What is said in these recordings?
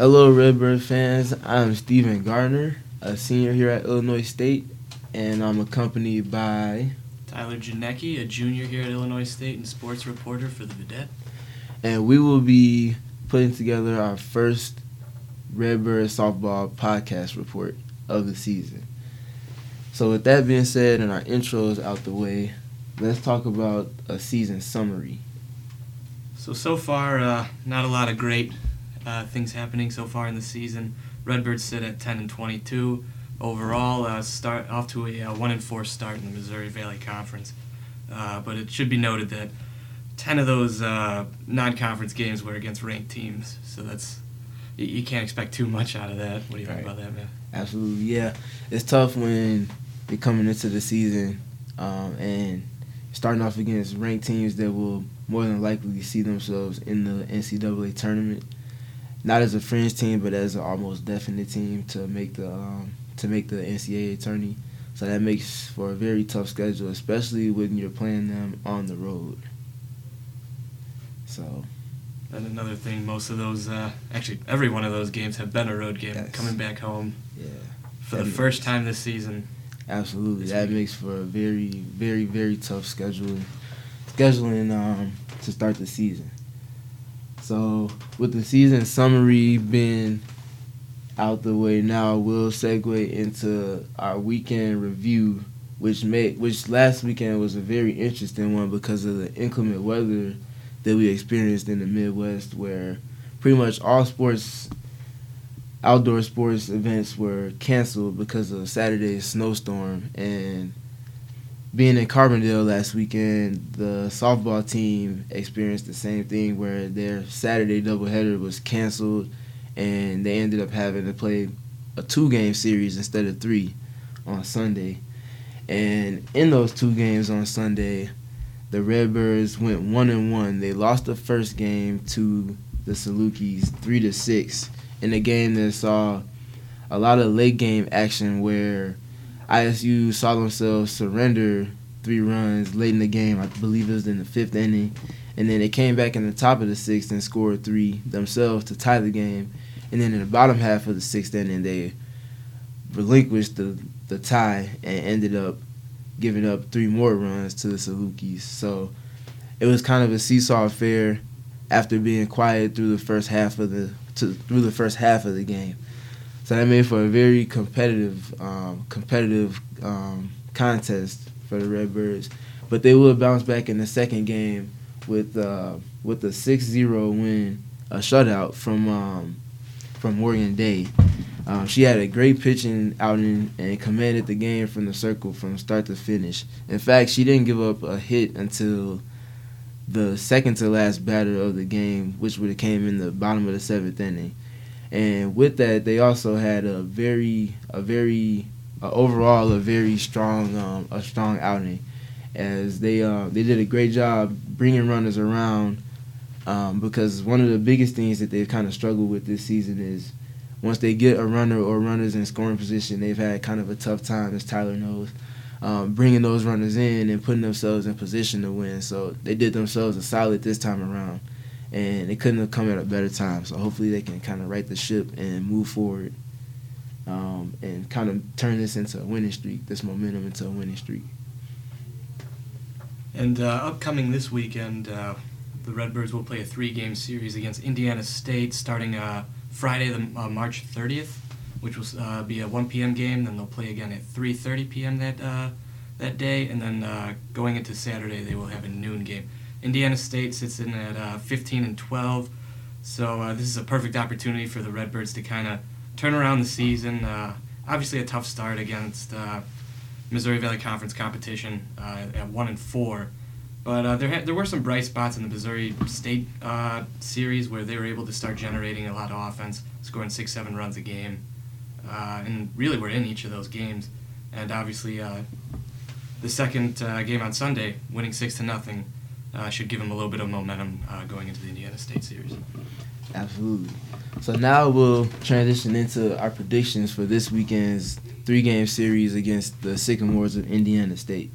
Hello, Redbird fans. I'm Stephen Gardner, a senior here at Illinois State, and I'm accompanied by Tyler Janecki, a junior here at Illinois State and sports reporter for the Vidette. And we will be putting together our first Redbird softball podcast report of the season. So, with that being said and our intros out the way, let's talk about a season summary. So, so far, uh, not a lot of great uh, things happening so far in the season. Redbirds sit at 10 and 22 overall. Uh, start off to a uh, one and four start in the Missouri Valley Conference. Uh, but it should be noted that 10 of those uh, non-conference games were against ranked teams. So that's you, you can't expect too much out of that. What do you right. think about that, man? Absolutely, yeah. It's tough when you're coming into the season um, and starting off against ranked teams that will more than likely see themselves in the NCAA tournament not as a fringe team, but as an almost definite team to make the um, to make the NCAA tourney. So that makes for a very tough schedule, especially when you're playing them on the road. So. And another thing, most of those, uh, actually, every one of those games have been a road game. Yes. Coming back home. Yeah. For that the first time this season. Absolutely, that week. makes for a very, very, very tough scheduling, scheduling um, to start the season. So with the season summary being out the way now, we'll segue into our weekend review, which made which last weekend was a very interesting one because of the inclement weather that we experienced in the Midwest, where pretty much all sports, outdoor sports events were canceled because of Saturday's snowstorm. And being in Carbondale last weekend, the softball team experienced the same thing where their Saturday doubleheader was canceled, and they ended up having to play a two-game series instead of three on Sunday. And in those two games on Sunday, the Redbirds went one and one. They lost the first game to the Salukis three to six in a game that saw a lot of late game action where ISU saw themselves surrender three runs late in the game. I believe it was in the fifth inning. And then they came back in the top of the sixth and scored three themselves to tie the game. And then in the bottom half of the sixth inning, they relinquished the, the tie and ended up giving up three more runs to the Salukis. So it was kind of a seesaw affair after being quiet through the first half of the to, through the first half of the game. So that made for a very competitive, um, competitive um, contest for the Redbirds. But they will bounce back in the second game with uh, with a 6-0 win, a shutout from um, from Morgan Day. Um, she had a great pitching outing and commanded the game from the circle from start to finish. In fact, she didn't give up a hit until the second to last batter of the game, which would have came in the bottom of the seventh inning. And with that, they also had a very, a very, uh, overall a very strong, um, a strong outing, as they uh, they did a great job bringing runners around. Um, because one of the biggest things that they've kind of struggled with this season is once they get a runner or runners in scoring position, they've had kind of a tough time, as Tyler knows, um, bringing those runners in and putting themselves in position to win. So they did themselves a solid this time around and it couldn't have come at a better time. So hopefully they can kind of right the ship and move forward, um, and kind of turn this into a winning streak, this momentum into a winning streak. And uh, upcoming this weekend, uh, the Redbirds will play a three-game series against Indiana State, starting uh, Friday, the, uh, March 30th, which will uh, be a 1 p.m. game. Then they'll play again at 3:30 p.m. that uh, that day, and then going into Saturday, they will have a noon game. Indiana State sits in at uh, 15 and 12. So uh, this is a perfect opportunity for the Redbirds to kind of turn around the season. Uh, obviously, a tough start against uh, Missouri Valley Conference competition uh, at one and four, but uh, there ha- there were some bright spots in the Missouri State series where they were able to start generating a lot of offense, scoring six seven runs a game, and really were in each of those games. And obviously, the second game on Sunday, winning six to nothing uh, should give them a little bit of momentum uh, going into the Indiana State series. Absolutely. So now we'll transition into our predictions for this weekend's three-game series against the Sycamores of Indiana State.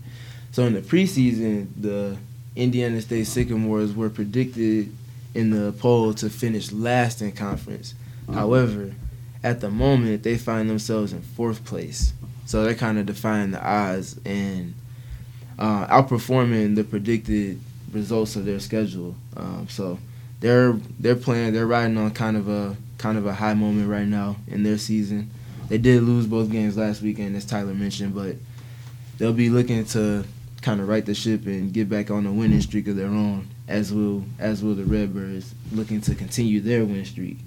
So in the preseason, the Indiana State Sycamores were predicted in the poll to finish last in conference. However, at the moment they find themselves in fourth place, so they're kind of defying the odds and uh, outperforming the predicted results of their schedule. Um, so they're they're playing, they're riding on kind of a kind of a high moment right now in their season. They did lose both games last weekend, as Tyler mentioned, but they'll be looking to kind of right the ship and get back on a winning streak of their own, as will as will the Redbirds looking to continue their win streak.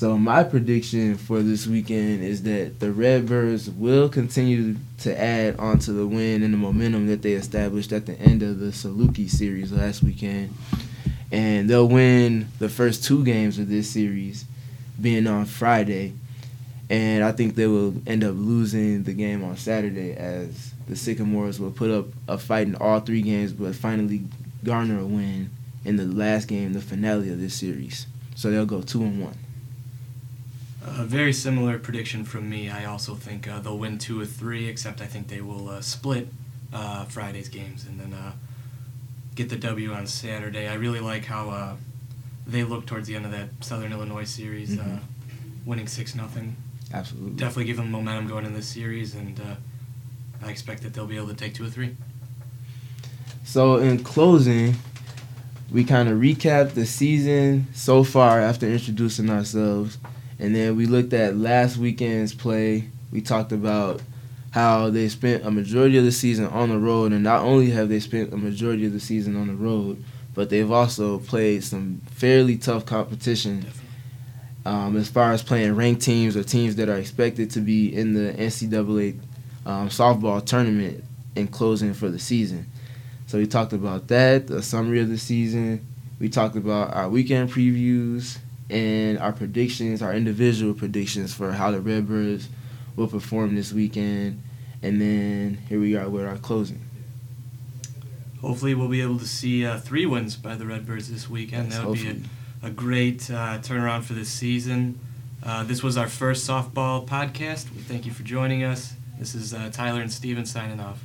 So my prediction for this weekend is that the Redbirds will continue to add onto the win and the momentum that they established at the end of the Saluki series last weekend. And they'll win the first two games of this series, being on Friday. And I think they will end up losing the game on Saturday as the Sycamores will put up a fight in all three games, but finally garner a win in the last game, the finale of this series. So they'll go two and one. A very similar prediction from me. I also think uh, they'll win two or three, except I think they will uh, split uh, Friday's games and then uh, get the W on Saturday. I really like how uh, they look towards the end of that Southern Illinois series, Mhm. uh, winning six nothing. Absolutely. Definitely give them momentum going in this series, and uh, I expect that they'll be able to take two or three. So in closing, we kind of recap the season so far after introducing ourselves, and then we looked at last weekend's play. We talked about how they spent a majority of the season on the road, and not only have they spent a majority of the season on the road, but they've also played some fairly tough competition um, as far as playing ranked teams or teams that are expected to be in the NCAA um, softball tournament in closing for the season. So we talked about that, a summary of the season. We talked about our weekend previews and our predictions, our individual predictions for how the Redbirds will perform this weekend. And then here we are with our closing. Hopefully, we'll be able to see uh, three wins by the Redbirds this weekend. Yes, that would be a, a great uh, turnaround for this season. Uh, this was our first softball podcast. We thank you for joining us. This is uh, Tyler and Steven signing off.